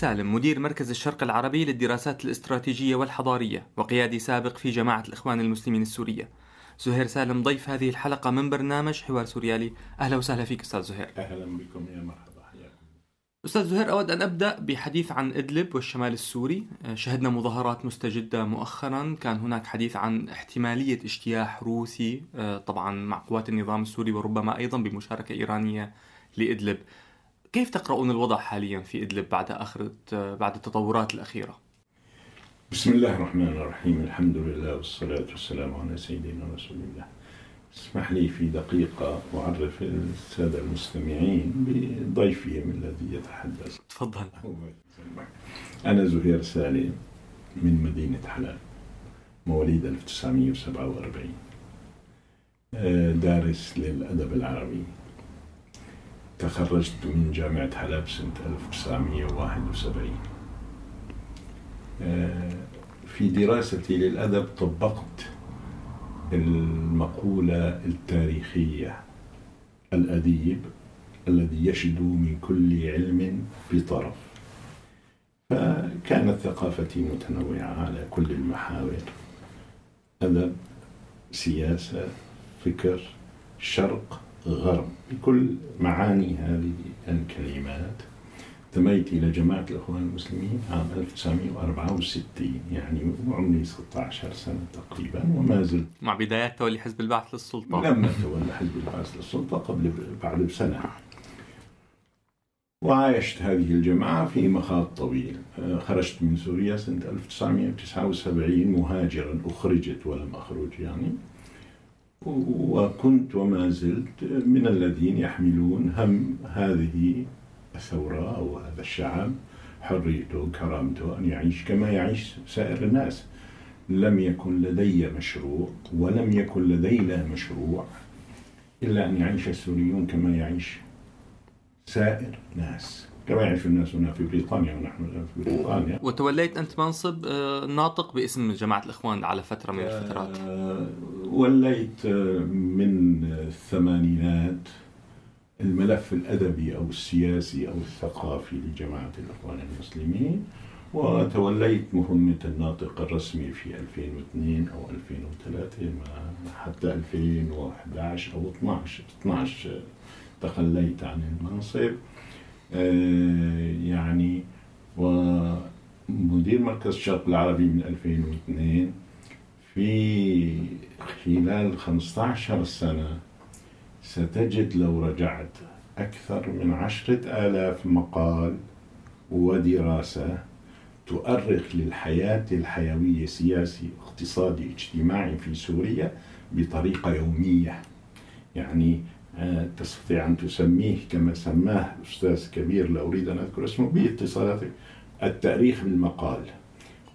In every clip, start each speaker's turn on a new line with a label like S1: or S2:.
S1: سالم مدير مركز الشرق العربي للدراسات الاستراتيجية والحضارية وقيادي سابق في جماعة الإخوان المسلمين السورية. زهير سالم ضيف هذه الحلقة من برنامج حوار سوريالي. أهلا وسهلا فيك أستاذ زهير.
S2: أهلا بكم يا مرحبا حياكم
S1: أستاذ زهير أود أن أبدأ بحديث عن إدلب والشمال السوري. شهدنا مظاهرات مستجدة مؤخرا. كان هناك حديث عن احتمالية اجتياح روسي طبعا مع قوات النظام السوري وربما أيضا بمشاركة إيرانية لإدلب. كيف تقرؤون الوضع حاليا في إدلب بعد آخر بعد التطورات الأخيرة؟
S2: بسم الله الرحمن الرحيم. الحمد لله والصلاة والسلام على سيدنا رسول الله. اسمح لي في دقيقة أعرف السادة المستمعين بضيفهم الذي يتحدث.
S1: تفضل.
S2: أنا زهير سالم من مدينة حلب مواليد 1947 دارس للأدب العربي. تخرجت من جامعة حلب سنة 1971 في دراستي للأدب طبقت المقولة التاريخية الأديب الذي يشدو من كل علم بطرف. فكانت ثقافتي متنوعة على كل المحاور. أدب سياسة فكر شرق غرب بكل معاني هذه الكلمات انتميت إلى جماعة الإخوان المسلمين عام 1964 يعني وعمري 16 سنة تقريبا وما زلت
S1: مع بدايات تولي حزب البعث للسلطة.
S2: لما تولى حزب البعث للسلطة قبل بعد بسنة. وعايشت هذه الجماعة في مخاض طويل. خرجت من سوريا سنة 1979 مهاجرا أخرجت ولم أخرج يعني. وكنت وما زلت من الذين يحملون هم هذه الثورة أو هذا الشعب. حريته كرامته أن يعيش كما يعيش سائر الناس. لم يكن لدي مشروع ولم يكن لدينا مشروع إلا أن يعيش السوريون كما يعيش سائر الناس. كما يعيش الناس هنا في بريطانيا ونحن الآن في بريطانيا؟
S1: وتوليت أنت منصب ناطق باسم جماعة الإخوان على فترة من الفترات.
S2: وليت من الثمانينات الملف الأدبي أو السياسي أو الثقافي لجماعة الإخوان المسلمين وتوليت مهمة الناطق الرسمي في 2002 أو 2003 حتى 2011 أو 12 12 تخليت عن المنصب. يعني ومدير مركز الشرق العربي من 2002 في خلال 15 سنة ستجد لو رجعت أكثر من عشرة آلاف مقال ودراسة تؤرخ للحياة الحيوية سياسي اقتصادي اجتماعي في سوريا بطريقة يومية. يعني تستطيع أن تسميه كما سماه أستاذ كبير لا أريد أن أذكر اسمه باتصالاتك التأريخ بالمقال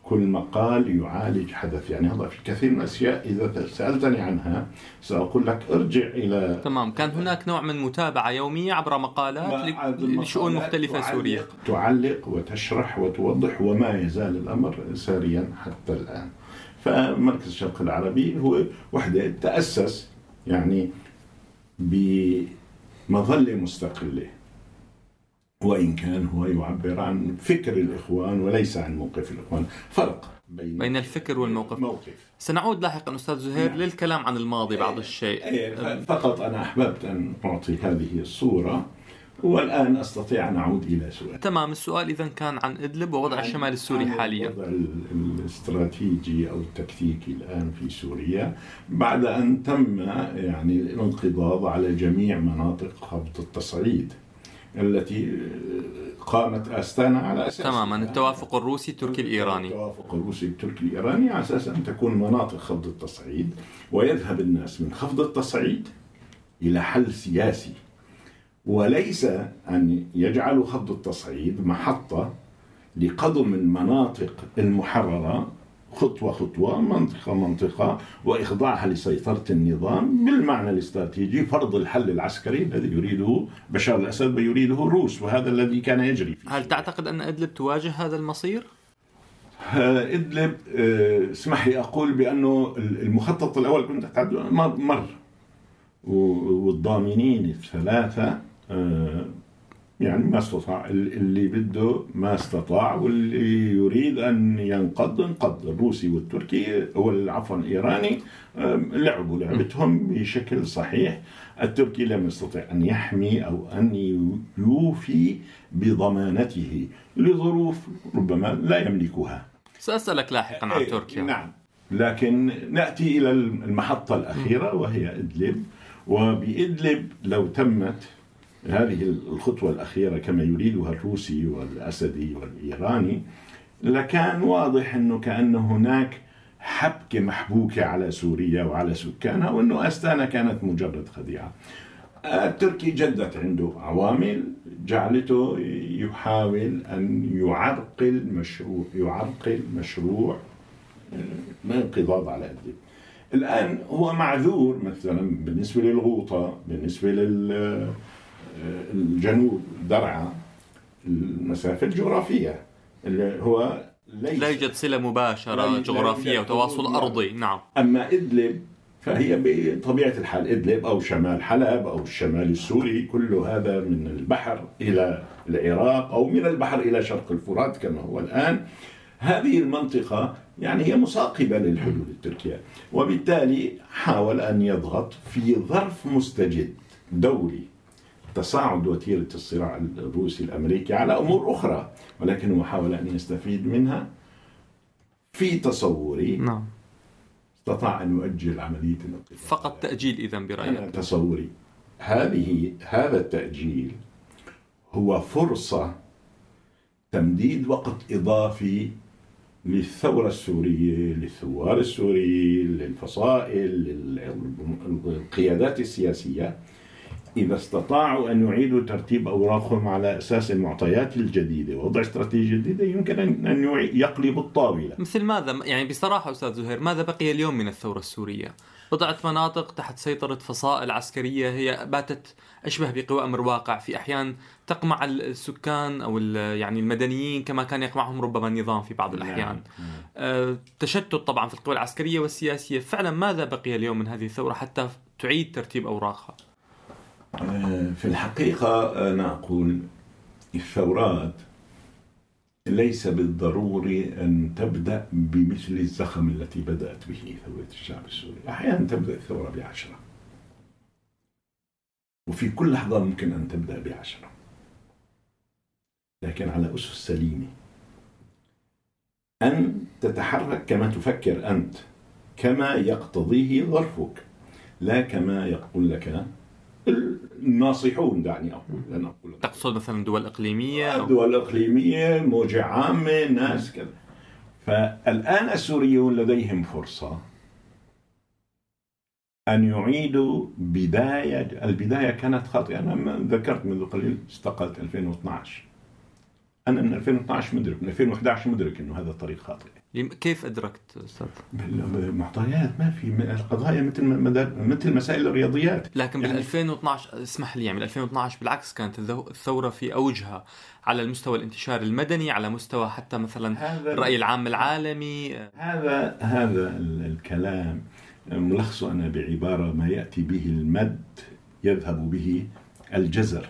S2: كل مقال يعالج حدث. يعني هذا في كثير من الأشياء. إذا سألتني عنها سأقول لك ارجع إلى
S1: تمام. كان هناك نوع من متابعة يومية عبر مقالات لشؤون
S2: مختلفة
S1: سورية.
S2: تعلق وتشرح وتوضح وما يزال الأمر ساريا حتى الآن. فمركز الشرق العربي هو وحده تأسس يعني بمظلة مستقلة. وإن كان هو يعبر عن فكر الإخوان وليس عن موقف الإخوان. فرق
S1: بين, بين الفكر والموقف.
S2: موقف.
S1: سنعود لاحقا أستاذ زهير
S2: نعم.
S1: للكلام عن الماضي بعض الشيء.
S2: إيه، فقط أنا أحببت أن أعطي هذه الصورة. والآن أستطيع أن أعود إلى سؤال
S1: تمام السؤال إذا كان عن إدلب ووضع الشمال السوري حاليا.
S2: الوضع الاستراتيجي أو التكتيكي الآن في سوريا. بعد أن تم يعني الانقضاض على جميع مناطق خفض التصعيد التي قامت أستانا على أساس
S1: تماما التوافق الروسي التركي الإيراني.
S2: التوافق الروسي التركي الإيراني على أساس أن تكون مناطق خفض التصعيد. ويذهب الناس من خفض التصعيد إلى حل سياسي. وليس أن يجعلوا خفض التصعيد محطة لقضم المناطق المحررة خطوة خطوة منطقة منطقة وإخضاعها لسيطرة النظام بالمعنى الاستراتيجي فرض الحل العسكري الذي يريده بشار الأسد ويريده الروس وهذا الذي كان يجري فيه
S1: هل تعتقد أن إدلب تواجه هذا المصير؟
S2: إدلب اسمح لي أقول بأنه المخطط الأول كنت مر والضامنين الثلاثة يعني ما استطاع. اللي بده ما استطاع واللي يريد أن ينقض انقض. الروسي والتركي عفوا الإيراني لعبوا لعبتهم بشكل صحيح. التركي لم يستطع أن يحمي أو أن يوفي بضمانته لظروف ربما لا يملكها.
S1: سأسألك لاحقا عن
S2: إيه،
S1: تركيا.
S2: نعم. لكن نأتي إلى المحطة الأخيرة وهي إدلب. وبإدلب لو تمت هذه الخطوة الأخيرة كما يريدها الروسي والأسدي والإيراني لكان واضح أنه كأن هناك حبكة محبوكة على سوريا وعلى سكانها وأنه أستانا كانت مجرد خديعة. التركي جدت عنده عوامل جعلته يحاول أن يعرقل مشروع يعرقل مشروع الانقضاض على إدلب الآن هو معذور مثلا بالنسبة للغوطة بالنسبة لل الجنوب درعا المسافة الجغرافية اللي هو
S1: ليس لا يوجد صلة مباشرة جغرافية وتواصل أرضي. نعم.
S2: أما إدلب فهي بطبيعة الحال إدلب أو شمال حلب أو الشمال السوري كل هذا من البحر إلى العراق أو من البحر إلى شرق الفرات كما هو الآن. هذه المنطقة يعني هي مصاقبة للحدود التركية وبالتالي حاول أن يضغط في ظرف مستجد دولي تصاعد وتيرة الصراع الروسي الأمريكي على أمور أخرى ولكنه حاول أن يستفيد منها في تصوري.
S1: نعم.
S2: استطاع أن يؤجل عملية
S1: الانقلاب. فقط تأجيل إذا برأيك. أنا
S2: تصوري. هذه هذا التأجيل هو فرصة تمديد وقت إضافي للثورة السورية للثوار السوريين للفصائل للقيادات السياسية. إذا استطاعوا أن يعيدوا ترتيب أوراقهم على أساس المعطيات الجديدة ووضع استراتيجية جديدة يمكن أن يقلبوا الطاولة
S1: مثل ماذا؟ يعني بصراحة أستاذ زهير ماذا بقي اليوم من الثورة السورية؟ بضعة مناطق تحت سيطرة فصائل عسكرية هي باتت أشبه بقوى أمر واقع في أحيان تقمع السكان أو يعني المدنيين كما كان يقمعهم ربما النظام في بعض الأحيان نعم. أه تشتت طبعا في القوى العسكرية والسياسية فعلا ماذا بقي اليوم من هذه الثورة حتى تعيد ترتيب أوراقها؟
S2: آه، في الحقيقة أنا أقول الثورات ليس بالضروري أن تبدأ بمثل الزخم التي بدأت به ثورة الشعب السوري. أحيانا تبدأ الثورة بعشرة. وفي كل لحظة ممكن أن تبدأ بعشرة. لكن على أسس سليمة. أن تتحرك كما تفكر أنت كما يقتضيه ظرفك لا كما يقول لك الناصحون دعني أقول لن أقول
S1: تقصد مثلا دول إقليمية.
S2: دول إقليمية موجة عامة ناس كذا. فالآن السوريون لديهم فرصة أن يعيدوا بداية البداية كانت خاطئة. أنا ذكرت منذ قليل استقلت 2012 أنا من 2012 مدرك من 2011 مدرك إنه هذا الطريق خاطئ.
S1: كيف أدركت أستاذ؟
S2: بالمعطيات ما في القضايا مثل مثل مسائل الرياضيات.
S1: لكن بال 2012 يعني اسمح لي يعني بال 2012 بالعكس كانت الثورة في أوجها على المستوى الانتشار المدني على مستوى حتى مثلا الرأي العام العالمي.
S2: هذا هذا الكلام ملخصه أنا بعبارة ما يأتي به المد يذهب به الجزر.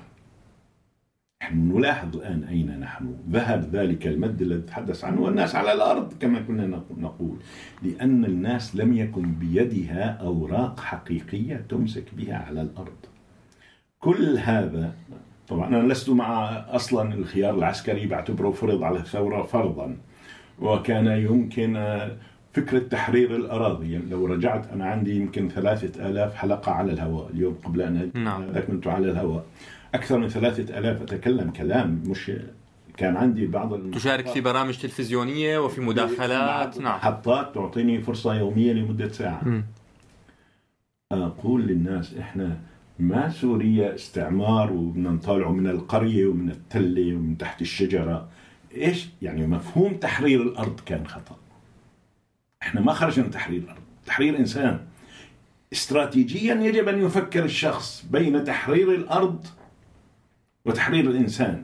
S2: نحن نلاحظ الآن أين نحن. ذهب ذلك المد الذي تحدث عنه والناس على الأرض كما كنا نقول. لأن الناس لم يكن بيدها أوراق حقيقية تمسك بها على الأرض. كل هذا طبعا أنا لست مع أصلا الخيار العسكري بعتبره فرض على الثورة فرضا. وكان يمكن فكرة تحرير الأراضي. لو رجعت أنا عندي يمكن ثلاثة آلاف حلقة على الهواء اليوم قبل أن نعم. كنت على الهواء. أكثر من ثلاثة ألاف. أتكلم كلام مش كان عندي بعض
S1: تشارك في برامج تلفزيونية وفي مداخلات.
S2: نعم. محطات تعطيني فرصة يومية لمدة ساعة. م. أقول للناس إحنا ما سوريا استعمار وبدنا نطالعه من القرية ومن التلة ومن تحت الشجرة. إيش؟ يعني مفهوم تحرير الأرض كان خطأ. إحنا ما خرجنا تحرير الأرض. تحرير إنسان. استراتيجيا يجب أن يفكر الشخص بين تحرير الأرض وتحرير الإنسان.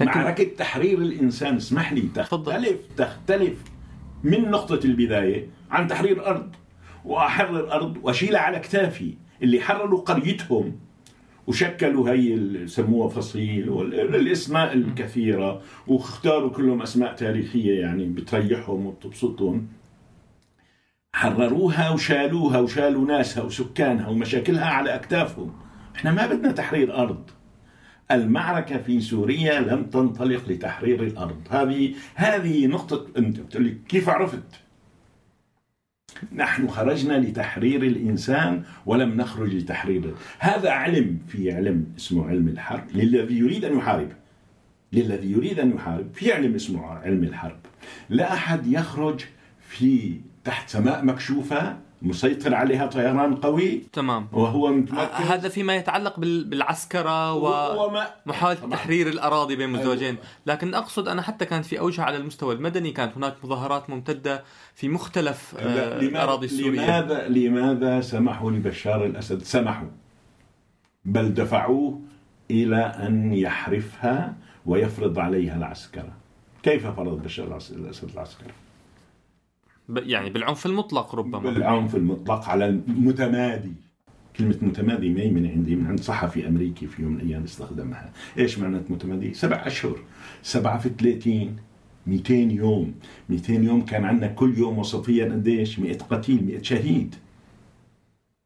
S2: لكن... معركة تحرير الإنسان اسمح لي تختلف تختلف من نقطة البداية عن تحرير أرض وأحرر أرض وأشيلها على كتافي اللي حرروا قريتهم. وشكلوا هي سموها فصيل والاسماء الكثيرة. واختاروا كلهم أسماء تاريخية يعني بتريحهم وبتبسطهم. حرروها وشالوها وشالوا ناسها وسكانها ومشاكلها على أكتافهم. إحنا ما بدنا تحرير أرض. المعركة في سوريا لم تنطلق لتحرير الأرض. هذه هذه نقطة أنت بتقول كيف عرفت؟ نحن خرجنا لتحرير الإنسان ولم نخرج لتحرير هذا علم في علم اسمه علم الحرب. للذي يريد أن يحارب. للذي يريد أن يحارب. في علم اسمه علم الحرب. لا أحد يخرج في تحت سماء مكشوفة مسيطر عليها طيران قوي.
S1: تمام.
S2: وهو متمكن.
S1: هذا فيما يتعلق بالعسكرة ومحاولة تحرير الأراضي بين المزدوجين لكن أقصد أنا حتى كانت في أوجه على المستوى المدني كانت هناك مظاهرات ممتدة في مختلف الأراضي السورية.
S2: لماذا لماذا سمحوا لبشار الأسد؟ سمحوا. بل دفعوه إلى أن يحرفها ويفرض عليها العسكرة. كيف فرض بشار الأسد العسكرة؟
S1: يعني بالعنف المطلق ربما.
S2: بالعنف المطلق على المتمادي كلمة متمادي ما من عندي؟ من عند صحفي أمريكي في يوم من الأيام استخدمها. إيش معنى متمادي؟ سبع أشهر. سبعة في 30 200 يوم. 200 يوم كان عندنا كل يوم وسطيا قديش؟ 100 قتيل 100 شهيد.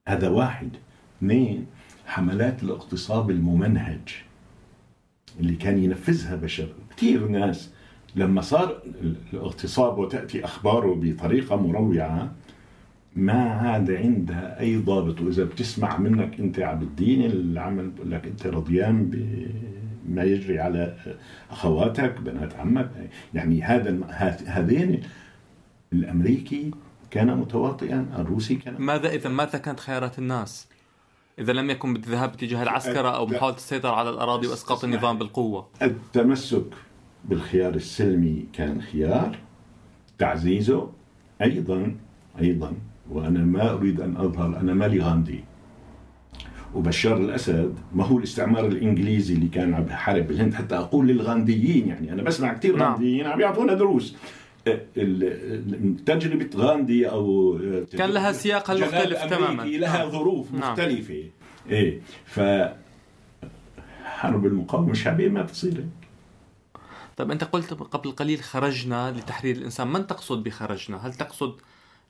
S2: هذا واحد. اثنين حملات الاغتصاب الممنهج اللي كان ينفذها بشر. كثير ناس لما صار الاغتصاب وتأتي أخباره بطريقة مروعة ما عاد عندها أي ضابط. وإذا بتسمع منك أنت عبد الدين العمل بقول لك أنت رضيان بما يجري على أخواتك بنات عمك. يعني هذا هذين الأمريكي كان متواطئا الروسي كان
S1: ماذا إذا ماذا كانت خيارات الناس؟ إذا لم يكن بالذهاب باتجاه العسكرة أو محاولة السيطرة على الأراضي وإسقاط النظام بالقوة.
S2: التمسك بالخيار السلمي كان خيار تعزيزه أيضا أيضا وأنا ما أريد أن أظهر أنا مالي غاندي وبشار الأسد ما هو الاستعمار الإنجليزي اللي كان عم يحارب بالهند حتى أقول للغانديين يعني أنا بسمع كثير نعم. غانديين عم يعطونا دروس تجربة غاندي أو
S1: كان لها سياقها المختلف تماما
S2: لها نعم. ظروف نعم. مختلفة إيه ف حرب المقاومة الشعبية ما بتصير
S1: طيب أنت قلت قبل قليل خرجنا لتحرير الإنسان من تقصد بخرجنا؟ هل تقصد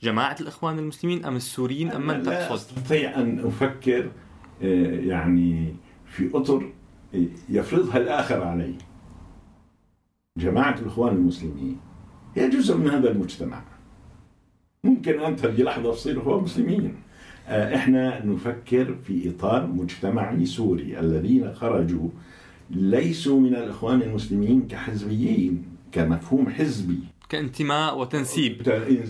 S1: جماعة الإخوان المسلمين أم السوريين؟ أم من تقصد لا
S2: أستطيع أن أفكر آه، يعني في أطر يفرضها الآخر علي. جماعة الإخوان المسلمين هي جزء من هذا المجتمع. ممكن أنت في لحظة تصير إخوان مسلمين. آه، إحنا نفكر في إطار مجتمعي سوري الذين خرجوا ليسوا من الإخوان المسلمين كحزبيين كمفهوم حزبي.
S1: كانتماء وتنسيب.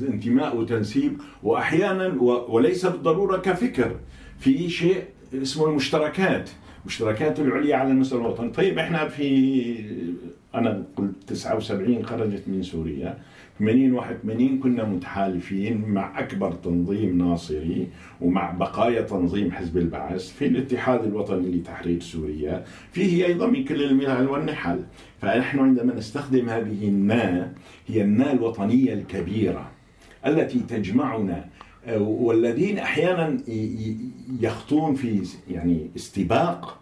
S2: انتماء وتنسيب واحيانا وليس بالضرورة كفكر. في شيء اسمه المشتركات. مشتركات العليا على المستوى الوطني طيب إحنا في أنا قلت 79 خرجت من سوريا. 80 81 كنا متحالفين مع أكبر تنظيم ناصري ومع بقايا تنظيم حزب البعث في الاتحاد الوطني لتحرير سوريا. فيه أيضا من كل الملل والنحل. فنحن عندما نستخدم هذه النا هي النا الوطنية الكبيرة التي تجمعنا والذين أحيانا يخطون في يعني استباق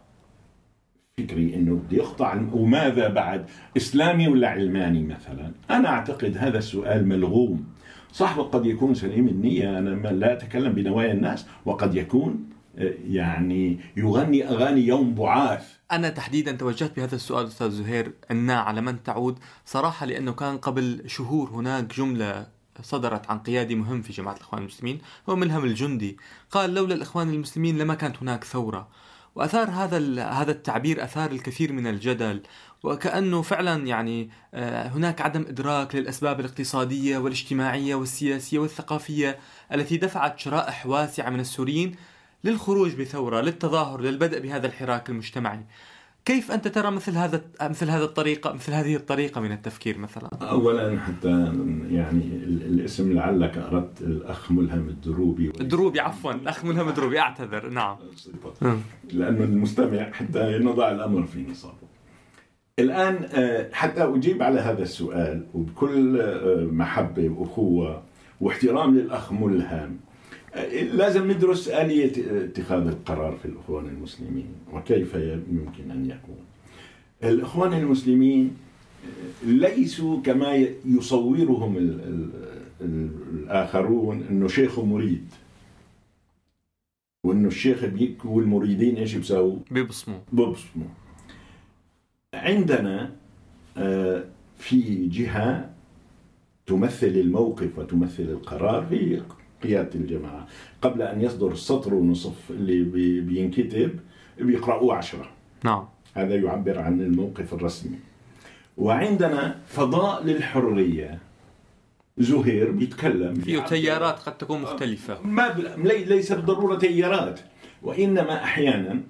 S2: فكري إنه بده يقطع وماذا بعد؟ إسلامي ولا علماني مثلا؟ أنا أعتقد هذا السؤال ملغوم. صح قد يكون سليم النية. أنا لا أتكلم بنوايا الناس وقد يكون آه، يعني يغني أغاني يوم بعاث.
S1: أنا تحديدا توجهت بهذا السؤال أستاذ زهير النا على من تعود. صراحة لأنه كان قبل شهور هناك جملة صدرت عن قيادي مهم في جماعة الإخوان المسلمين هو ملهم الجندي. قال لولا الإخوان المسلمين لما كانت هناك ثورة. وأثار هذا هذا التعبير أثار الكثير من الجدل وكأنه فعلا يعني آه، هناك عدم إدراك للأسباب الاقتصادية والاجتماعية والسياسية والثقافية التي دفعت شرائح واسعة من السوريين للخروج بثورة للتظاهر للبدء بهذا الحراك المجتمعي. كيف أنت ترى مثل هذا مثل هذه الطريقة مثل هذه الطريقة من التفكير مثلا؟
S2: اولا حتى يعني الاسم لعلك أردت الأخ ملهم الدروبي
S1: الدروبي عفوا الأخ ملهم الدروبي أعتذر نعم
S2: لأنه المستمع حتى نضع الأمر في نصابه. الآن آه، حتى أجيب على هذا السؤال وبكل آه، محبة واخوه واحترام للأخ ملهم لازم ندرس آلية اتخاذ القرار في الإخوان المسلمين وكيف يمكن أن يكون. الإخوان المسلمين ليسوا كما يصورهم الآخرون أنه شيخ مريد. وأنه الشيخ بيك والمريدين إيش بيسووا؟
S1: بيبصموا.
S2: بيبصموا. عندنا آه، في جهة تمثل الموقف وتمثل القرار في قيادة الجماعة قبل أن يصدر السطر ونصف اللي بينكتب بيقرأوه عشرة.
S1: نعم.
S2: هذا يعبر عن الموقف الرسمي. وعندنا فضاء للحرية. زهير بيتكلم.
S1: فيه تيارات قد تكون مختلفة.
S2: ما ليس بالضرورة تيارات. وإنما أحيانا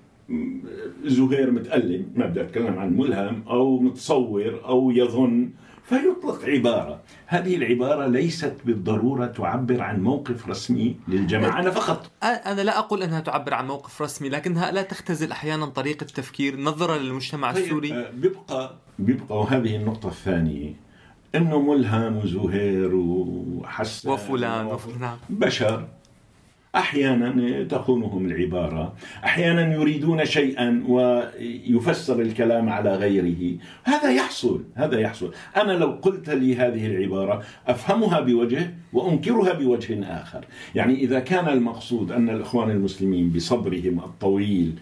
S2: زهير متألم ما بدي أتكلم عن ملهم أو متصور أو يظن فيطلق عبارة. هذه العبارة ليست بالضرورة تعبر عن موقف رسمي للجماعة. أنا فقط
S1: أنا لا أقول أنها تعبر عن موقف رسمي لكنها لا تختزل أحيانا طريقة تفكير نظرة للمجتمع طيب السوري.
S2: آه، بيبقى بيبقى وهذه النقطة الثانية. إنه ملهم وزهير وحسن
S1: وفلان وفلان.
S2: بشر أحيانا تخونهم العبارة. أحيانا يريدون شيئا ويفسر الكلام على غيره. هذا يحصل هذا يحصل. أنا لو قلت لي هذه العبارة أفهمها بوجه وأنكرها بوجه آخر. يعني إذا كان المقصود أن الإخوان المسلمين بصبرهم الطويل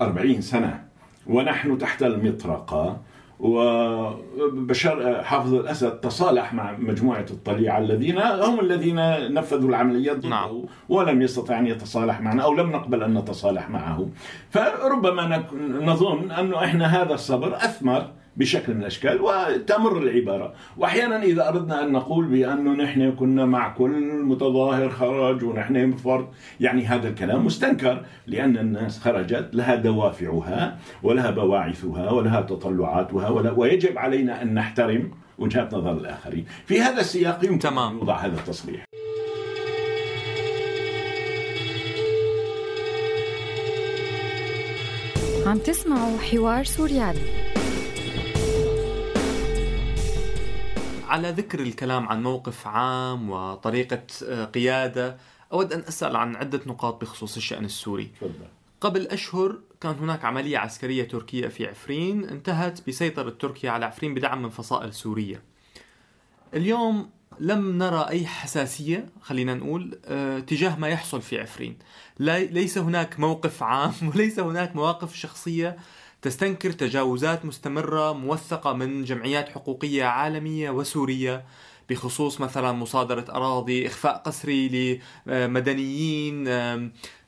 S2: أربعين سنة ونحن تحت المطرقة وبشار حافظ الأسد تصالح مع مجموعة الطليعة الذين هم الذين نفذوا العمليات ضده نعم. ولم يستطع أن يتصالح معنا أو لم نقبل أن نتصالح معه فربما نظن انه إحنا هذا الصبر أثمر بشكل من الأشكال وتمر العبارة. واحيانا إذا أردنا أن نقول بانه نحن كنا مع كل متظاهر خرج ونحن فرد يعني هذا الكلام مستنكر لأن الناس خرجت لها دوافعها ولها بواعثها ولها تطلعاتها ويجب علينا أن نحترم وجهات نظر الآخرين. في هذا السياق يمكن تمام. يوضع هذا التصريح.
S3: عم تسمعوا حوار سوريالي
S1: على ذكر الكلام عن موقف عام وطريقة آه، قيادة أود أن أسأل عن عدة نقاط بخصوص الشأن السوري. قبل أشهر كان هناك عملية عسكرية تركية في عفرين انتهت بسيطرة تركيا على عفرين بدعم من فصائل سورية. اليوم لم نرى أي حساسية خلينا نقول آه تجاه ما يحصل في عفرين. ليس هناك موقف عام وليس هناك مواقف شخصية تستنكر تجاوزات مستمرة موثقة من جمعيات حقوقية عالمية وسورية بخصوص مثلا مصادرة أراضي إخفاء قسري لمدنيين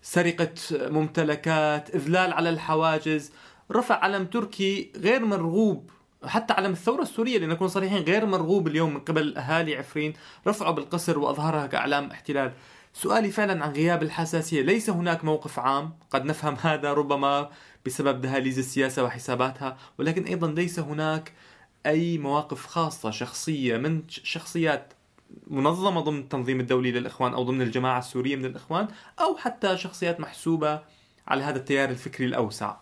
S1: سرقة ممتلكات إذلال على الحواجز رفع علم تركي غير مرغوب. حتى علم الثورة السورية لنكون صريحين غير مرغوب اليوم من قبل أهالي عفرين رفعوا بالقصر وأظهرها كأعلام احتلال. سؤالي فعلا عن غياب الحساسية ليس هناك موقف عام؟ قد نفهم هذا ربما بسبب دهاليز السياسة وحساباتها ولكن أيضا ليس هناك أي مواقف خاصة شخصية من شخصيات منظمة ضمن التنظيم الدولي للإخوان أو ضمن الجماعة السورية من الإخوان أو حتى شخصيات محسوبة على هذا التيار الفكري الأوسع.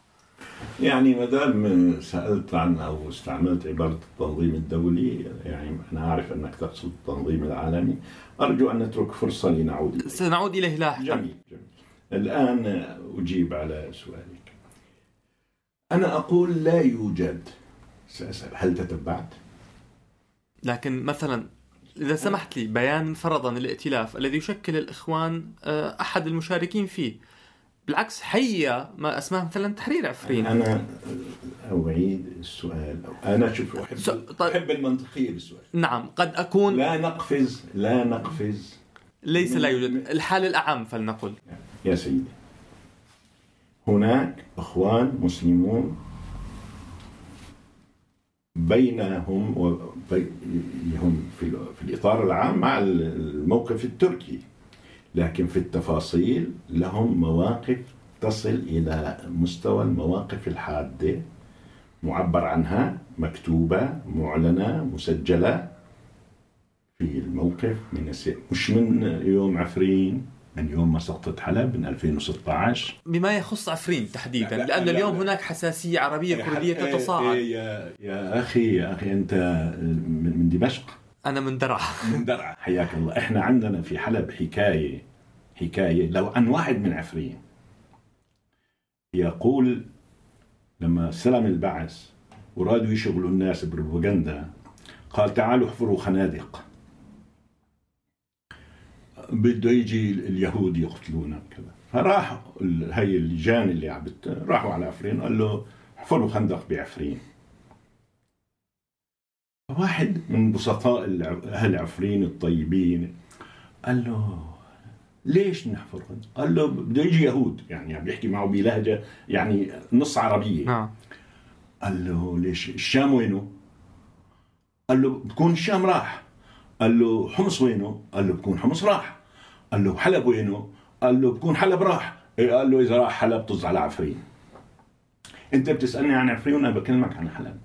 S2: يعني ما دام سألت عن أو استعملت عبارة التنظيم الدولي يعني أنا أعرف أنك تقصد التنظيم العالمي أرجو أن نترك فرصة لنعود
S1: إليه. سنعود إليه لاحقا.
S2: جميل جميل. الآن أجيب على سؤالك أنا أقول لا يوجد. سأسأل هل تتبعت؟
S1: لكن مثلا إذا سمحت لي بيان فرضا الائتلاف الذي يشكل الإخوان آه، أحد المشاركين فيه. بالعكس حيا ما اسمها مثلا تحرير عفرين.
S2: أنا أعيد السؤال. أنا شوف أحب س... طيب... أحب المنطقية بالسؤال
S1: نعم قد أكون
S2: لا نقفز لا نقفز.
S1: ليس لا يوجد. الحال الأعم فلنقل.
S2: يا سيدي. هناك إخوان مسلمون بينهم وبينهم في, الإطار العام مع الموقف التركي لكن في التفاصيل لهم مواقف تصل إلى مستوى المواقف الحادة معبر عنها مكتوبة معلنة مسجلة في الموقف من. مش من يوم عفرين من يوم ما سقطت حلب من 2016
S1: بما يخص عفرين تحديدا لا لأن لا اليوم لا. هناك حساسية عربية كردية تتصاعد.
S2: يا, يا أخي يا أخي أنت من دمشق؟
S1: أنا من درعا.
S2: من درعا. حياك الله. إحنا عندنا في حلب حكاية حكاية. لو عن واحد من عفرين يقول لما استلم البعث ورادوا يشغلوا الناس بروباغندا قال تعالوا احفروا خنادق. بده يجي اليهود يقتلونا كذا فراح هي اللجان اللي عم راحوا على عفرين قال له احفروا خندق بعفرين. واحد من بسطاء أهل عفرين الطيبين قال له ليش نحفر خندق؟ قال له بده يجي يهود. يعني عم بيحكي معه بلهجة يعني نص عربية. نعم. قال له ليش؟ الشام وينه؟ قال له بكون الشام راح. قال له حمص وينه؟ قال له بكون حمص راح. قال له حلب وينه؟ قال له بكون حلب راح. إيه قال له إذا راح حلب طز على عفرين. أنت بتسألني عن عفرين وأنا بكلمك عن حلب.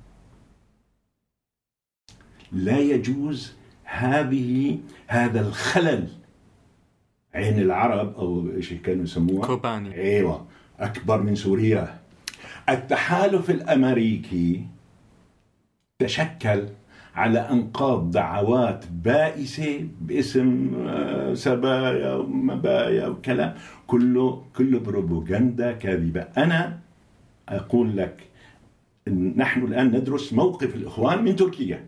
S2: لا يجوز هذه هذا الخلل. عين العرب أو إيش كانوا يسموها؟
S1: كوباني.
S2: أيوه أكبر من سوريا. التحالف الأمريكي تشكل على أنقاض دعوات بائسة باسم آه، سبايا ومبايا وكلام. كله كله بروباغندا كاذبة. أنا أقول لك نحن الآن ندرس موقف الإخوان من تركيا.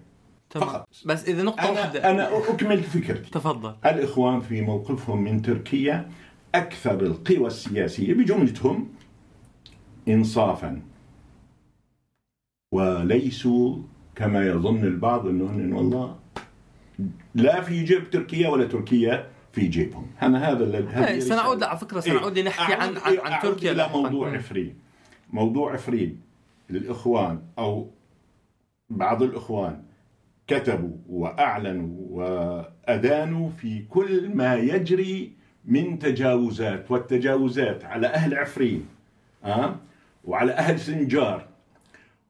S2: فقط.
S1: بس إذا نقطة
S2: أنا
S1: واحدة.
S2: أنا أكمل فكرتي.
S1: تفضل.
S2: الإخوان في موقفهم من تركيا أكثر القوى السياسية بجملتهم انصافا. وليسوا كما يظن البعض إنه والله لا في جيب تركيا ولا تركيا في جيبهم أنا هذا
S1: الذي سنعود على فكرة سنعود إيه؟ لنحكي عن عن, عن تركيا
S2: إلى موضوع عفرين موضوع عفرين للإخوان أو بعض الإخوان كتبوا وأعلنوا وأدانوا في كل ما يجري من تجاوزات والتجاوزات على أهل عفرين أه؟ وعلى أهل سنجار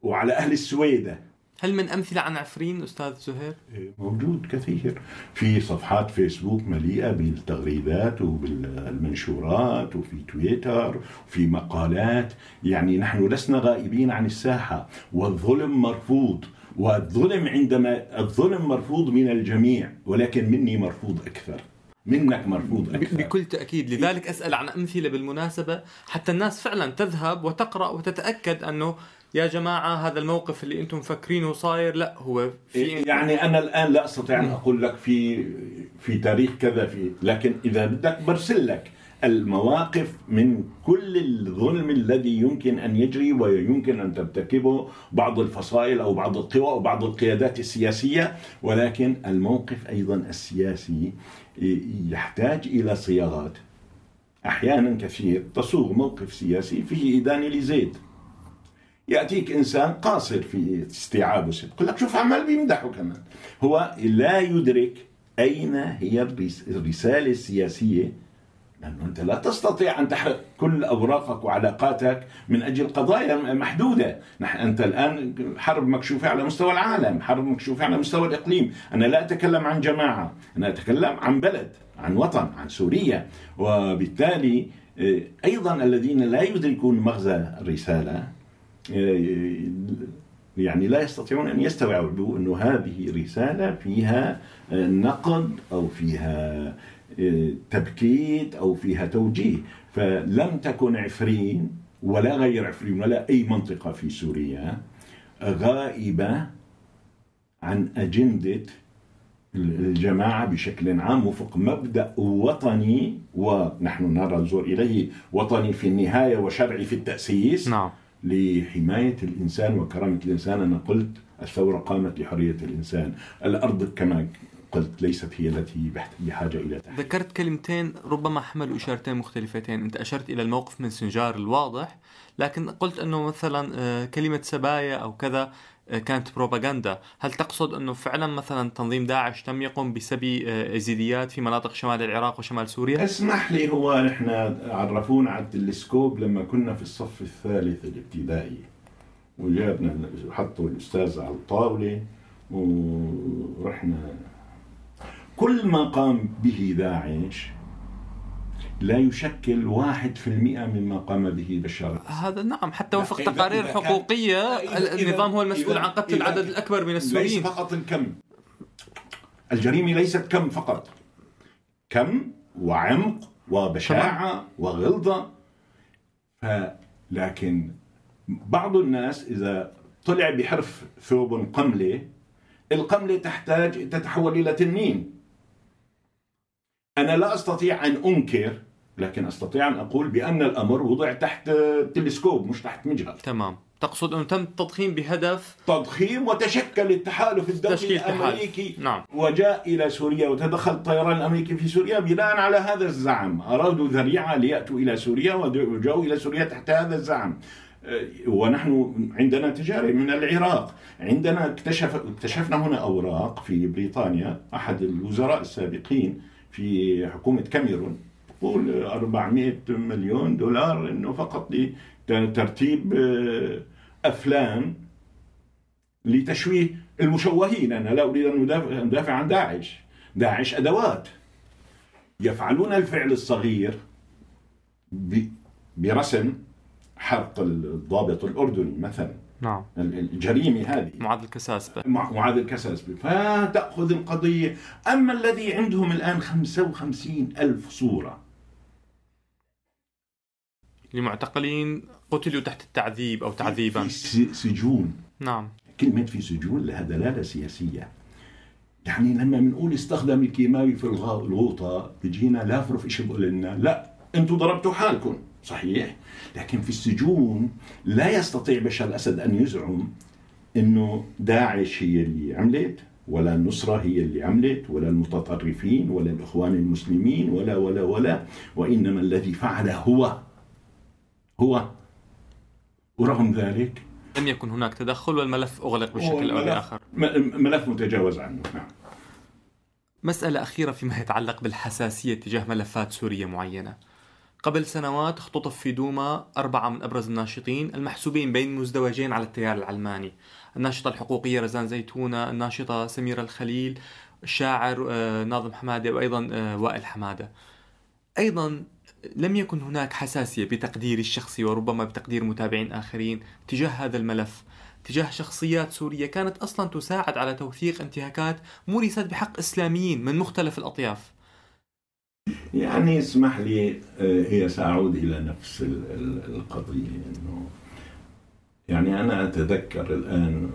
S2: وعلى أهل السويدة
S1: هل من أمثلة عن عفرين أستاذ زهير؟
S2: إيه، موجود كثير. في صفحات فيسبوك مليئة بالتغريدات وبالمنشورات وفي تويتر وفي مقالات. يعني نحن لسنا غائبين عن الساحة والظلم مرفوض. والظلم عندما الظلم مرفوض من الجميع ولكن مني مرفوض أكثر. منك مرفوض أكثر.
S1: بكل تأكيد. لذلك أسأل عن أمثلة بالمناسبة حتى الناس فعلا تذهب وتقرأ وتتأكد أنه يا جماعة هذا الموقف اللي أنتم مفكرينه صاير؟ لا هو
S2: في يعني أنا الآن لا أستطيع أن أقول لك في في تاريخ كذا في لكن إذا بدك برسل لك المواقف من كل الظلم الذي يمكن أن يجري ويمكن أن ترتكبه بعض الفصائل أو بعض القوى أو بعض القيادات السياسية ولكن الموقف أيضا السياسي يحتاج إلى صياغات أحيانا كثير تصوغ موقف سياسي فيه إدانة لزيد. يأتيك إنسان قاصر في استيعابه يقول لك شوف عمال بيمدحه كمان. هو لا يدرك أين هي الرسالة السياسية لأنه أنت لا تستطيع أن تحرق كل أوراقك وعلاقاتك من أجل قضايا محدودة. نحن أنت الآن حرب مكشوفة على مستوى العالم حرب مكشوفة على مستوى الإقليم. أنا لا أتكلم عن جماعة أنا أتكلم عن بلد عن وطن عن سوريا. وبالتالي آه، أيضا الذين لا يدركون مغزى الرسالة آه، يعني لا يستطيعون أن يستوعبوا انه هذه رسالة فيها آه، نقد أو فيها تبكيت أو فيها توجيه فلم تكن عفرين ولا غير عفرين ولا أي منطقة في سوريا غائبة عن أجندة الجماعة بشكل عام وفق مبدأ وطني ونحن نرى نزور إليه وطني في النهاية وشرعي في التأسيس
S1: نعم.
S2: لحماية الإنسان وكرامة الإنسان. أنا قلت الثورة قامت لحرية الإنسان. الأرض كما قلت ليست هي التي بحاجة إلى
S1: تحقيق. ذكرت كلمتين ربما حملوا إشارتين مختلفتين. أنت أشرت إلى الموقف من سنجار الواضح لكن قلت أنه مثلا آه، كلمة سبايا أو كذا كانت بروباغندا. هل تقصد أنه فعلا مثلا تنظيم داعش تم يقوم بسبي آه، في مناطق شمال العراق وشمال سوريا؟
S2: اسمح لي هو نحن عرفونا على التلسكوب لما كنا في الصف الثالث الابتدائي. وجابنا حطوا الأستاذ على الطاولة ورحنا. كل ما قام به داعش لا يشكل واحد في المئة مما قام به بشار
S1: هذا نعم حتى وفق تقارير حقوقية النظام هو المسؤول عن قتل العدد الأكبر من السوريين.
S2: ليس فقط الكم. الجريمة ليست كم فقط. كم وعمق وبشاعة وغلظة. لكن بعض الناس إذا طلع بحرف ثوب قملة القملة تحتاج تتحول إلى تنين. أنا لا أستطيع أن أنكر لكن أستطيع أن أقول بأن الأمر وضع تحت تلسكوب مش تحت مجهر
S1: تمام. تقصد انه تم التضخيم بهدف؟
S2: تضخيم وتشكل التحالف الدولي. الأمريكي.
S1: نعم.
S2: وجاء إلى سوريا وتدخل الطيران الأمريكي في سوريا بناء على هذا الزعم، أرادوا ذريعة ليأتوا إلى سوريا وجاءوا إلى سوريا تحت هذا الزعم. أه، ونحن عندنا تجارب من العراق، عندنا اكتشف اكتشفنا هنا أوراق في بريطانيا. أحد الوزراء السابقين في حكومة كاميرون. يقول 400 مليون دولار إنه فقط لترتيب أه، أفلام لتشويه المشوهين. أنا لا أريد أن ادافع عن داعش. داعش أدوات. يفعلون الفعل الصغير برسم حرق الضابط الأردني مثلا.
S1: نعم.
S2: الجريمة هذه.
S1: معدل كساسبة
S2: مع معاذ الكساسبي فتأخذ القضية. أما الذي عندهم الآن 55 ألف صورة
S1: لمعتقلين قتلوا تحت التعذيب أو تعذيبا.
S2: في سجون.
S1: نعم.
S2: كلمة في سجون لها دلالة سياسية. يعني لما بنقول استخدم الكيماوي في الغوطة بيجينا لافرف إيش بقول لنا لا أنتم ضربتوا حالكم. صحيح. لكن في السجون لا يستطيع بشار الأسد أن يزعم إنه داعش هي اللي عملت ولا النصرة هي اللي عملت ولا المتطرفين ولا الإخوان المسلمين ولا ولا ولا وإنما الذي فعله هو هو ورغم ذلك
S1: لم يكن هناك تدخل والملف أغلق بشكل بآخر.
S2: م- ملف متجاوز عنه نعم.
S1: مسألة أخيرة فيما يتعلق بالحساسية تجاه ملفات سورية معينة. قبل سنوات اختطف في دوما أربعة من أبرز الناشطين المحسوبين بين مزدوجين على التيار العلماني. الناشطة الحقوقية رزان زيتونة الناشطة سميرة الخليل الشاعر آه، ناظم حمادة وأيضا آه، وائل حمادة. أيضا لم يكن هناك حساسية بتقديري الشخصي وربما بتقدير متابعين آخرين تجاه هذا الملف. تجاه شخصيات سورية كانت أصلا تساعد على توثيق انتهاكات مورست بحق إسلاميين من مختلف الأطياف.
S2: يعني اسمح لي آه، هي سأعود إلى نفس ال- ال- القضية إنه يعني أنا أتذكر الآن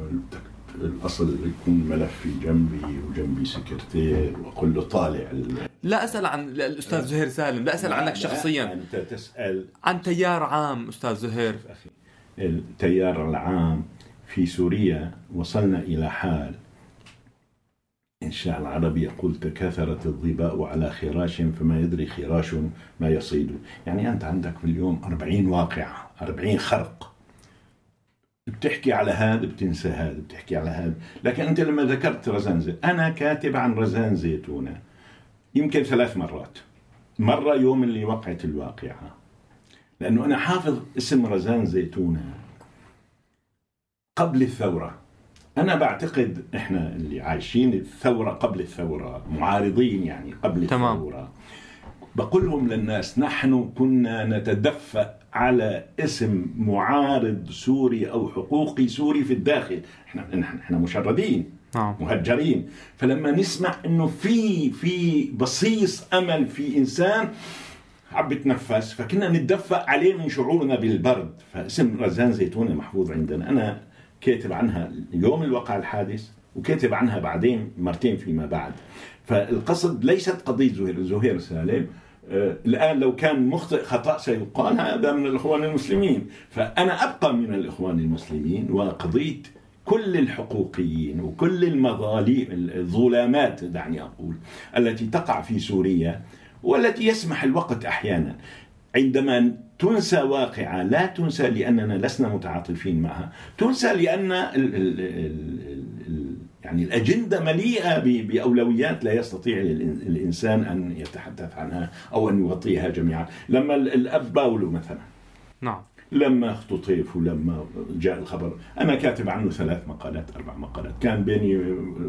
S2: الأصل يكون ملفي جنبي وجنبي سكرتير وأقول له طالع ال-
S1: لا أسأل عن الأستاذ زهير سالم لا أسأل عنك
S2: لا،
S1: شخصيا.
S2: أنت تسأل.
S1: عن تيار عام أستاذ زهير.
S2: أخي التيار العام في سوريا وصلنا إلى حال. الشاعر العربي يقول تكاثرت الظباء على خراش فما يدري خراش ما يصيد. يعني أنت عندك في اليوم أربعين واقعة أربعين خرق. بتحكي على هذا بتنسى هذا بتحكي على هذا لكن أنت لما ذكرت رزان زيت أنا كاتب عن رزان زيتونة يمكن ثلاث مرات. مرة يوم اللي وقعت الواقعة. لأنه أنا حافظ اسم رزان زيتونة قبل الثورة. أنا بعتقد إحنا اللي عايشين الثورة قبل الثورة معارضين يعني قبل
S1: تمام.
S2: الثورة. بقولهم للناس نحن كنا نتدفأ على اسم معارض سوري أو حقوقي سوري في الداخل. إحنا إحنا مشردين
S1: نعم.
S2: مهجرين. فلما نسمع إنه في في بصيص أمل في إنسان عم بتنفس. فكنا نتدفأ عليه من شعورنا بالبرد. فاسم رزان زيتونة محفوظ عندنا. أنا كاتب عنها يوم الوقع الحادث وكاتب عنها بعدين مرتين فيما بعد. فالقصد ليست قضية زهير زهير سالم. الآن لو كان مخطئ خطأ سيقال هذا من الإخوان المسلمين. فأنا أبقى من الإخوان المسلمين وقضية كل الحقوقيين وكل المظالم الظلامات دعني أقول التي تقع في سوريا والتي يسمح الوقت أحيانا. عندما تنسى واقعة لا تنسى لأننا لسنا متعاطفين معها. تنسى لأن يعني الأجندة مليئة بأولويات لا يستطيع الإن- الإنسان أن يتحدث عنها أو أن يغطيها جميعا. لما ال- الأب باولو مثلا.
S1: نعم.
S2: لما اختطف ولما جاء الخبر. أنا كاتب عنه ثلاث مقالات أربع مقالات. كان بيني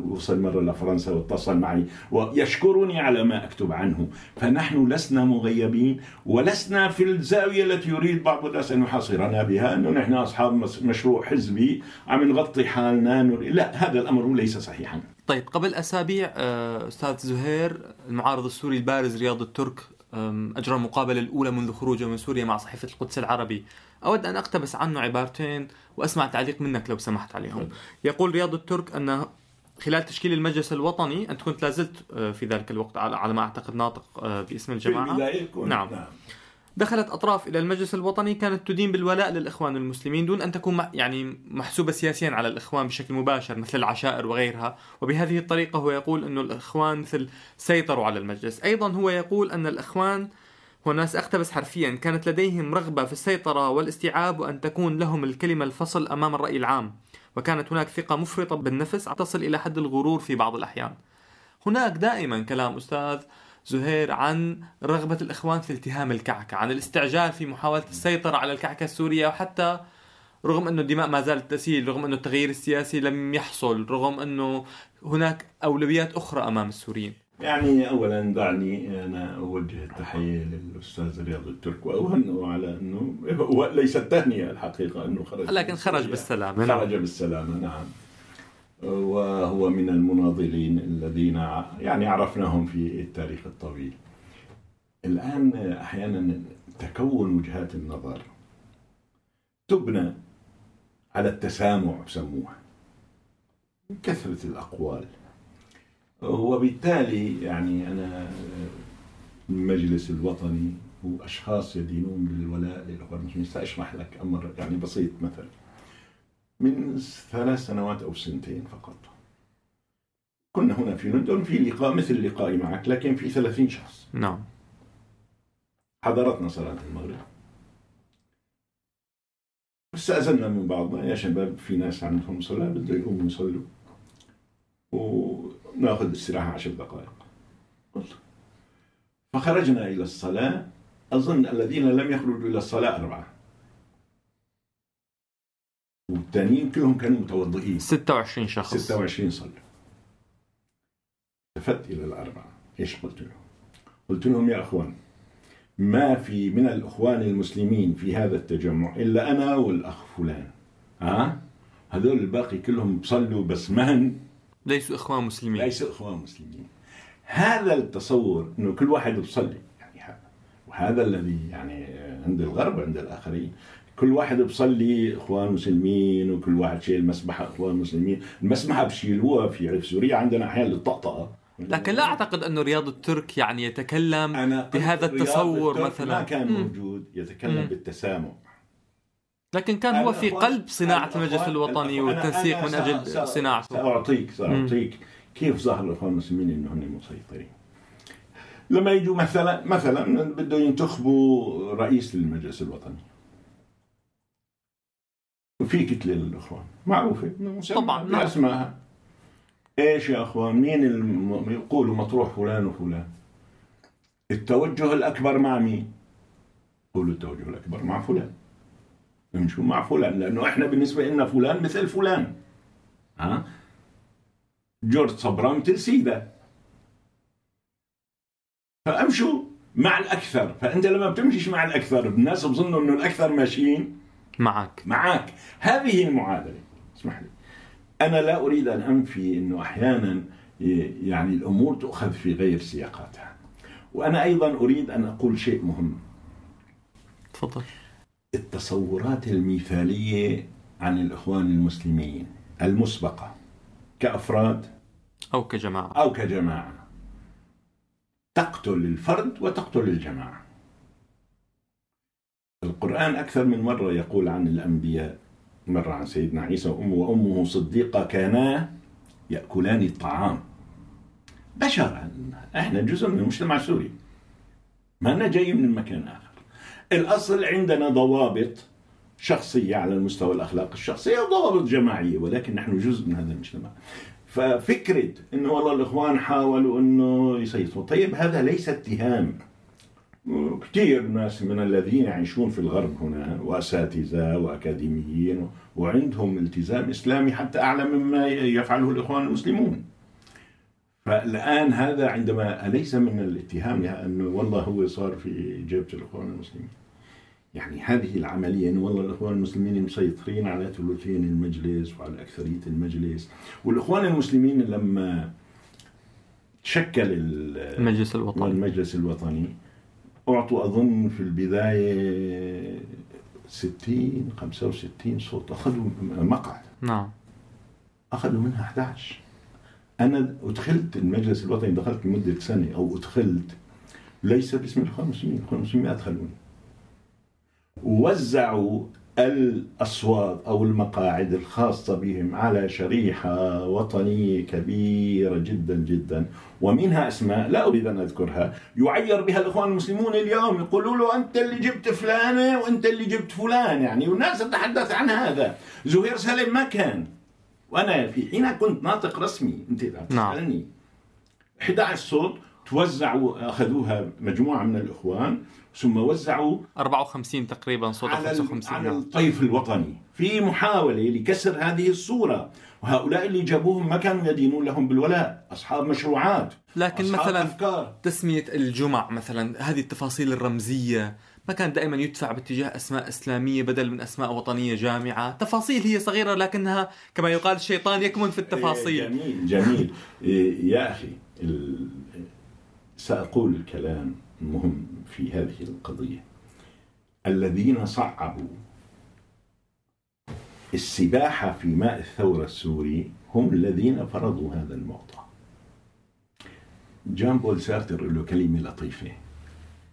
S2: وصل مرة لفرنسا واتصل معي ويشكرني على ما أكتب عنه. فنحن لسنا مغيبين ولسنا في الزاوية التي يريد بعض الناس أن يحاصرنا بها أنه نحن أصحاب مس- مشروع حزبي عم نغطي حالنا لا هذا الأمر ليس صحيحا.
S1: طيب قبل أسابيع آه، أستاذ زهير المعارض السوري البارز رياض الترك أجرى المقابلة الأولى منذ خروجه من سوريا مع صحيفة القدس العربي. أود أن أقتبس عنه عبارتين وأسمع تعليق منك لو سمحت عليهم. يقول رياض الترك أن خلال تشكيل المجلس الوطني أنت كنت لازلت آه، في ذلك الوقت على ما أعتقد ناطق آه، باسم
S2: في
S1: الجماعة
S2: كنت.
S1: نعم.
S2: نعم.
S1: دخلت أطراف إلى المجلس الوطني كانت تدين بالولاء للإخوان المسلمين دون أن تكون يعني محسوبة سياسيا على الإخوان بشكل مباشر مثل العشائر وغيرها. وبهذه الطريقة هو يقول أنه الإخوان مثل سيطروا على المجلس. أيضا هو يقول أن الإخوان والناس أقتبس حرفيا كانت لديهم رغبة في السيطرة والاستيعاب وأن تكون لهم الكلمة الفصل أمام الرأي العام. وكانت هناك ثقة مفرطة بالنفس تصل إلى حد الغرور في بعض الأحيان. هناك دائما كلام أستاذ زهير عن رغبة الإخوان في التهام الكعكة عن الاستعجال في محاولة السيطرة على الكعكة السورية وحتى رغم أنه الدماء ما زالت تسيل رغم أنه التغيير السياسي لم يحصل رغم أنه هناك أولويات أخرى أمام السوريين.
S2: يعني اولا دعني أنا أوجه التحية للأستاذ رياض الترك واهنئه على إنه ليست تهنئه الحقيقة إنه خرج
S1: لكن خرج بالسلامة. نعم.
S2: خرج بالسلامة نعم. وهو من المناضلين الذين يعني عرفناهم في التاريخ الطويل. الآن أحيانا تكون وجهات النظر تبنى على التسامع بسموها كثرة الأقوال. وبالتالي يعني أنا المجلس الوطني هو اشخاص يدينون بالولاء للاخوان المسلمين ساشرح لك أمر يعني بسيط مثلا. من ثلاث سنوات أو سنتين فقط. كنا هنا في لندن في لقاء مثل لقائي معك لكن في 30 شخص.
S1: نعم.
S2: حضرتنا صلاة المغرب. استأذنا من بعضنا يا شباب في ناس عندهم صلاة بده يقوموا يصلوا ونأخذ استراحة عشر دقائق. قلت. فخرجنا إلى الصلاة. أظن الذين لم يخرجوا إلى الصلاة أربعة. والتانيين كلهم كانوا متوضئين.
S1: 26 شخص.
S2: 26 صلوا التفت إلى الأربعة. إيش قلت لهم؟ قلت لهم يا أخوان ما في من الإخوان المسلمين في هذا التجمع إلا أنا والأخ فلان. ها؟ هذول الباقي كلهم بصلوا بس مهن.
S1: ليسوا إخوان مسلمين.
S2: ليسوا إخوان مسلمين. هذا التصور أنه كل واحد بصلي. يعني هذا وهذا الذي يعني عند الغرب عند الآخرين كل واحد بصلي إخوان مسلمين وكل واحد شيل مسبحة إخوان مسلمين، المسبحة بشيلوها في سوريا عندنا أحيانا للطقطقة.
S1: لكن لا أعتقد أنه رياض الترك يعني يتكلم
S2: قلت
S1: بهذا التصور مثلا.
S2: ما كان. موجود يتكلم
S1: مم.
S2: بالتسامح.
S1: لكن كان هو في قلب صناعة
S2: الأخوان-
S1: المجلس الوطني
S2: أنا-
S1: والتنسيق
S2: أنا
S1: من
S2: سأ-
S1: صناعته.
S2: سأعطيك سأعطيك كيف ظهر الإخوان المسلمين إنه هن مسيطرين. لما يجوا مثلا مثلا بده ينتخبوا رئيس للمجلس الوطني. وفي كتلة للإخوان. معروفة. مسمى
S1: طبعاً، نعم.
S2: بأسمائها إيش يا أخوان؟ مين الم... يقولوا مطروح فلان وفلان. التوجه الأكبر مع مين؟ قولوا التوجه الأكبر مع فلان. نمشوا مع فلان لأنه إحنا بالنسبة لنا فلان مثل فلان. ها؟ جورج صبران مثل سيدا فأمشوا مع الأكثر. فأنت لما بتمشيش مع الأكثر الناس بظنوا إنه الأكثر ماشيين.
S1: معك.
S2: معك. هذه المعادلة. اسمح لي. أنا لا أريد أن أنفي إنه أحيانا ي- يعني الأمور تؤخذ في غير سياقاتها. وأنا أيضا أريد أن أقول شيء مهم.
S1: تفضل.
S2: التصورات المثالية عن الإخوان المسلمين المسبقة كأفراد
S1: أو كجماعة.
S2: أو كجماعة. تقتل الفرد وتقتل الجماعة. القرآن أكثر من مرة يقول عن الأنبياء مرة عن سيدنا عيسى وأمه وأمه صديقة كانا يأكلان الطعام. بشر إحنا جزء من المجتمع السوري. ما أنا جاي من مكان آخر. الأصل عندنا ضوابط شخصية على المستوى الأخلاق الشخصية وضوابط جماعية ولكن نحن جزء من هذا المجتمع. ففكرة إنه والله الإخوان حاولوا إنه يسيطروا. طيب هذا ليس اتهام. كثير ناس من الذين يعيشون في الغرب هنا وأساتذة وأكاديميين وعندهم التزام إسلامي حتى أعلى مما يفعله الإخوان المسلمون. فالآن هذا عندما أليس من الاتهام انه والله هو صار في جيبه الإخوان المسلمين. يعني هذه العملية انه والله الإخوان المسلمين مسيطرين على ثلثين المجلس وعلى أكثرية المجلس والإخوان المسلمين لما شكل ال-
S1: المجلس الوطني
S2: المجلس الوطني أعطوا أظن في البداية 60 65 صوت أخذوا مقعد.
S1: نعم.
S2: أخذوا منها 11 أنا أدخلت المجلس الوطني دخلت لمدة سنة أو أدخلت ليس باسم المسلمين الإخوان المسلمين أدخلوني. ووزعوا الأصوات أو المقاعد الخاصة بهم على شريحة وطنية كبيرة جدا جدا. ومنها أسماء لا أريد أن أذكرها. يعير بها الإخوان المسلمون اليوم يقولوا له أنت اللي جبت فلانة وأنت اللي جبت فلان. يعني والناس تتحدث عن هذا. زهير سالم ما كان. وأنا في حين كنت ناطق رسمي. أنت تسألني. 11 صوت توزعوا أخذوها مجموعة من الإخوان ثم وزعوا
S1: 54 تقريبا صوت
S2: على,
S1: 55
S2: على. الطيف الوطني في محاولة لكسر هذه الصورة وهؤلاء اللي جابوهم ما كانوا يدينون لهم بالولاء أصحاب مشروعات
S1: لكن
S2: أصحاب
S1: مثلا
S2: أفكار
S1: تسمية الجمع مثلا هذه التفاصيل الرمزية ما كان دائما يدفع باتجاه أسماء إسلامية بدل من أسماء وطنية جامعة، تفاصيل هي صغيرة لكنها كما يقال الشيطان يكمن في التفاصيل.
S2: جميل جميل إيه، يا ال- سأقول الكلام مهم في هذه القضية. الذين صعبوا السباحة في ماء الثورة السوري هم الذين فرضوا هذا الموضوع. جان بول سارتر له كلمة لطيفة.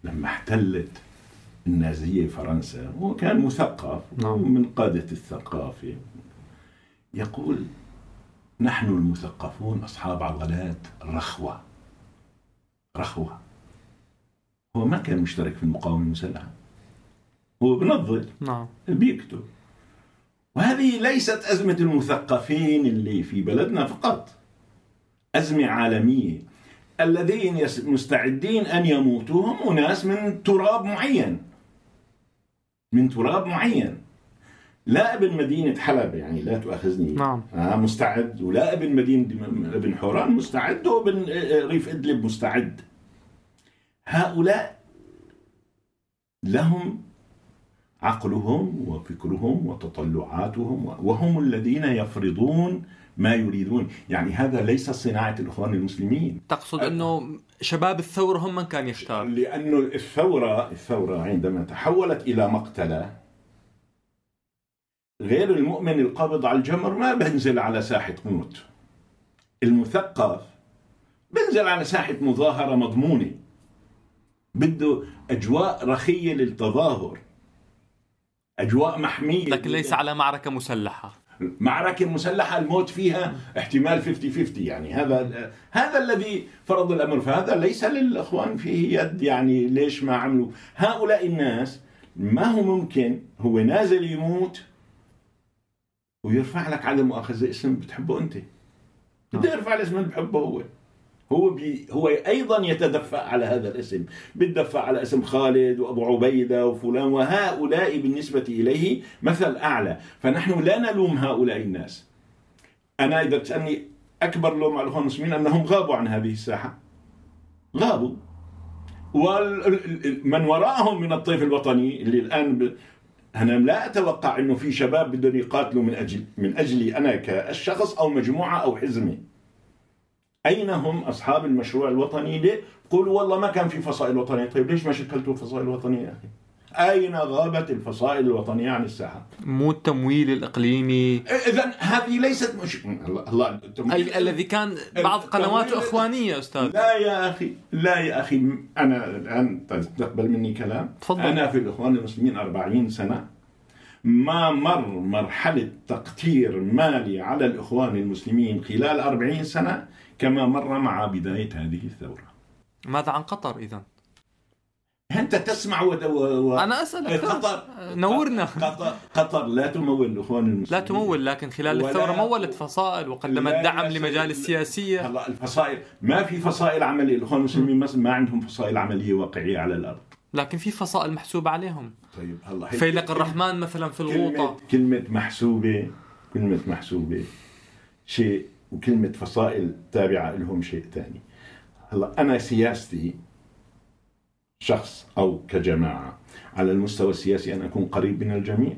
S2: لما احتلت النازية فرنسا هو كان مثقف
S1: نعم.
S2: من قادة الثقافة. يقول نحن المثقفون أصحاب عضلات رخوة. رخوة هو ما كان مشترك في المقاومة المسلحة هو بنظر
S1: نعم.
S2: بيكتب. وهذه ليست أزمة المثقفين اللي في بلدنا فقط. أزمة عالمية. الذين مستعدين أن يموتوا هم أناس من تراب معين. من تراب معين. لا أبن مدينة حلب يعني لا تؤاخذني.
S1: نعم.
S2: آه مستعد. ولا أبن مدينة أبن حوران مستعد وأبن آه، ريف إدلب مستعد. هؤلاء لهم عقلهم وفكرهم وتطلعاتهم وهم الذين يفرضون ما يريدون. يعني هذا ليس صناعة الإخوان المسلمين.
S1: تقصد إنه شباب الثورة هم من كان يختار؟
S2: لأن الثورة الثورة عندما تحولت إلى مقتلة غير المؤمن القابض على الجمر ما بينزل على ساحة موت. المثقف بينزل على ساحة مظاهرة مضمونة. بده أجواء رخية للتظاهر. أجواء محمية.
S1: لكن ليس على معركة مسلحة.
S2: معركة مسلحة الموت فيها احتمال 50 50 يعني هذا هذا الذي فرض الأمر. فهذا ليس للإخوان فيه يد يعني ليش ما عملوا. هؤلاء الناس ما هو ممكن هو نازل يموت ويرفع لك عدم مؤاخذة اسم بتحبه أنت. بده يرفع الاسم اللي بحبه هو. هو بي هو أيضا يتدفع على هذا الاسم. بيتدفع على اسم خالد وأبو عبيدة وفلان وهؤلاء بالنسبة إليه مثل أعلى. فنحن لا نلوم هؤلاء الناس. أنا إذا تسالني أكبر لوم على الاخوان المسلمين أنهم غابوا عن هذه الساحة. غابوا. ومن وراءهم من الطيف الوطني اللي الآن ب... أنا لا أتوقع إنه في شباب بدهم يقاتلوا من أجل من أجلي أنا كالشخص أو مجموعة أو حزمة. أين هم أصحاب المشروع الوطني؟ ليه؟ قولوا والله ما كان في فصائل وطنية. طيب ليش ما شكلتوا فصائل وطنية يا أخي؟ أين غابت الفصائل الوطنية عن الساحة؟
S1: مو التمويل الإقليمي.
S2: إذا هذه ليست مش الله, الله
S1: ال- الذي كان بعض قنواته إخوانية أستاذ.
S2: لا يا أخي لا يا أخي أنا الآن تقبل مني كلام.
S1: تفضل.
S2: أنا في الإخوان المسلمين 40 سنة. ما مر مرحلة تقتير مالي على الإخوان المسلمين خلال 40 سنة كما مر مع بداية هذه الثورة؟
S1: ماذا عن قطر اذا؟
S2: أنت تسمع و... و...
S1: أنا أسألك
S2: قطر.
S1: نورنا.
S2: قطر. قطر لا تمول الإخوان المسلمين.
S1: لا تمول لكن خلال
S2: ولا-
S1: الثورة مولت فصائل وقدمت دعم. لمجال السياسية.
S2: هلا الفصائل. ما في فصائل عملية. الإخوان المسلمين ما عندهم فصائل عملية واقعية على الأرض.
S1: لكن في فصائل محسوبة عليهم.
S2: طيب هلا
S1: فيلق
S2: كلمة-
S1: الرحمن مثلا في
S2: كلمة
S1: الغوطة.
S2: كلمة محسوبة كلمة محسوبة شيء وكلمة فصائل تابعة لهم شيء ثاني هلا أنا سياستي شخص أو كجماعة. على المستوى السياسي أن أكون قريب من الجميع.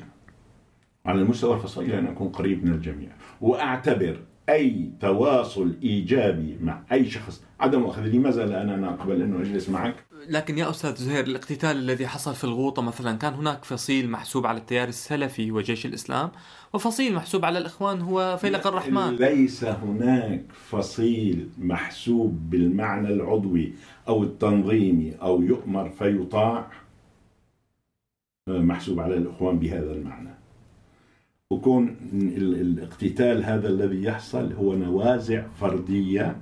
S2: على المستوى الفصائلي أن أكون قريب من الجميع. وأعتبر أي تواصل إيجابي مع أي شخص. عدم أخذ لماذا؟ لا أنا أقبل أنه أجلس معك.
S1: لكن يا أستاذ زهير الاقتتال الذي حصل في الغوطة مثلا كان هناك فصيل محسوب على التيار السلفي وجيش الإسلام وفصيل محسوب على الإخوان هو فيلق الرحمن.
S2: ليس هناك فصيل محسوب بالمعنى العضوي أو التنظيمي أو يؤمر فيطاع محسوب على الإخوان بهذا المعنى. وكون الاقتتال هذا الذي يحصل هو نوازع فردية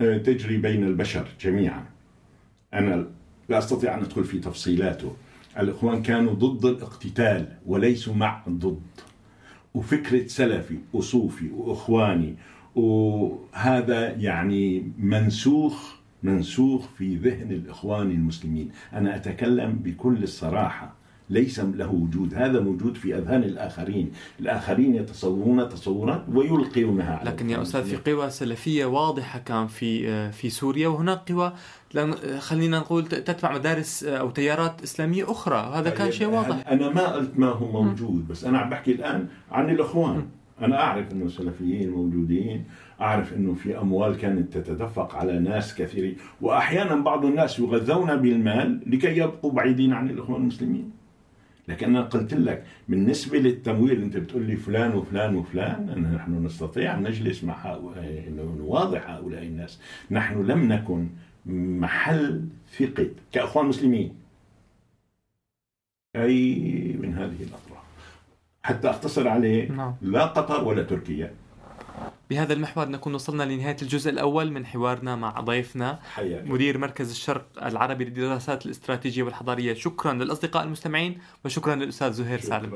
S2: آه، تجري بين البشر جميعا. أنا لا أستطيع أن أدخل في تفصيلاته. الإخوان كانوا ضد الاقتتال وليسوا مع ضد وفكرة سلفي وصوفي وإخواني وهذا يعني منسوخ منسوخ في ذهن الإخوان المسلمين. أنا أتكلم بكل الصراحة. ليس له وجود. هذا موجود في أذهان الآخرين. الآخرين يتصورون تصورات ويلقونها
S1: لكن يا أستاذ في قوى سلفية واضحة كان في في سوريا وهناك قوى خلينا نقول تتبع مدارس أو تيارات إسلامية أخرى. هذا كان شيء واضح.
S2: أنا ما قلت ما هو موجود بس أنا عم بحكي الآن عن الإخوان. أنا أعرف أنه سلفيين موجودين أعرف أنه في أموال كانت تتدفق على ناس كثيرين وأحيانا بعض الناس يغذون بالمال لكي يبقوا بعيدين عن الإخوان المسلمين. لكن أنا قلت لك بالنسبة للتمويل أنت بتقول لي فلان وفلان وفلان نحن نستطيع أن نجلس مع هؤلاء نواضح هؤلاء الناس. نحن لم نكن محل ثقة كأخوان مسلمين. أي من هذه الأطراف. حتى اختصر عليه نعم. لا قطر ولا تركيا.
S1: بهذا المحور نكون وصلنا لنهاية الجزء الأول من حوارنا مع ضيفنا. حياك. مدير مركز الشرق العربي للدراسات الاستراتيجية والحضارية. شكرا للأصدقاء المستمعين وشكرا للأستاذ زهير سالم.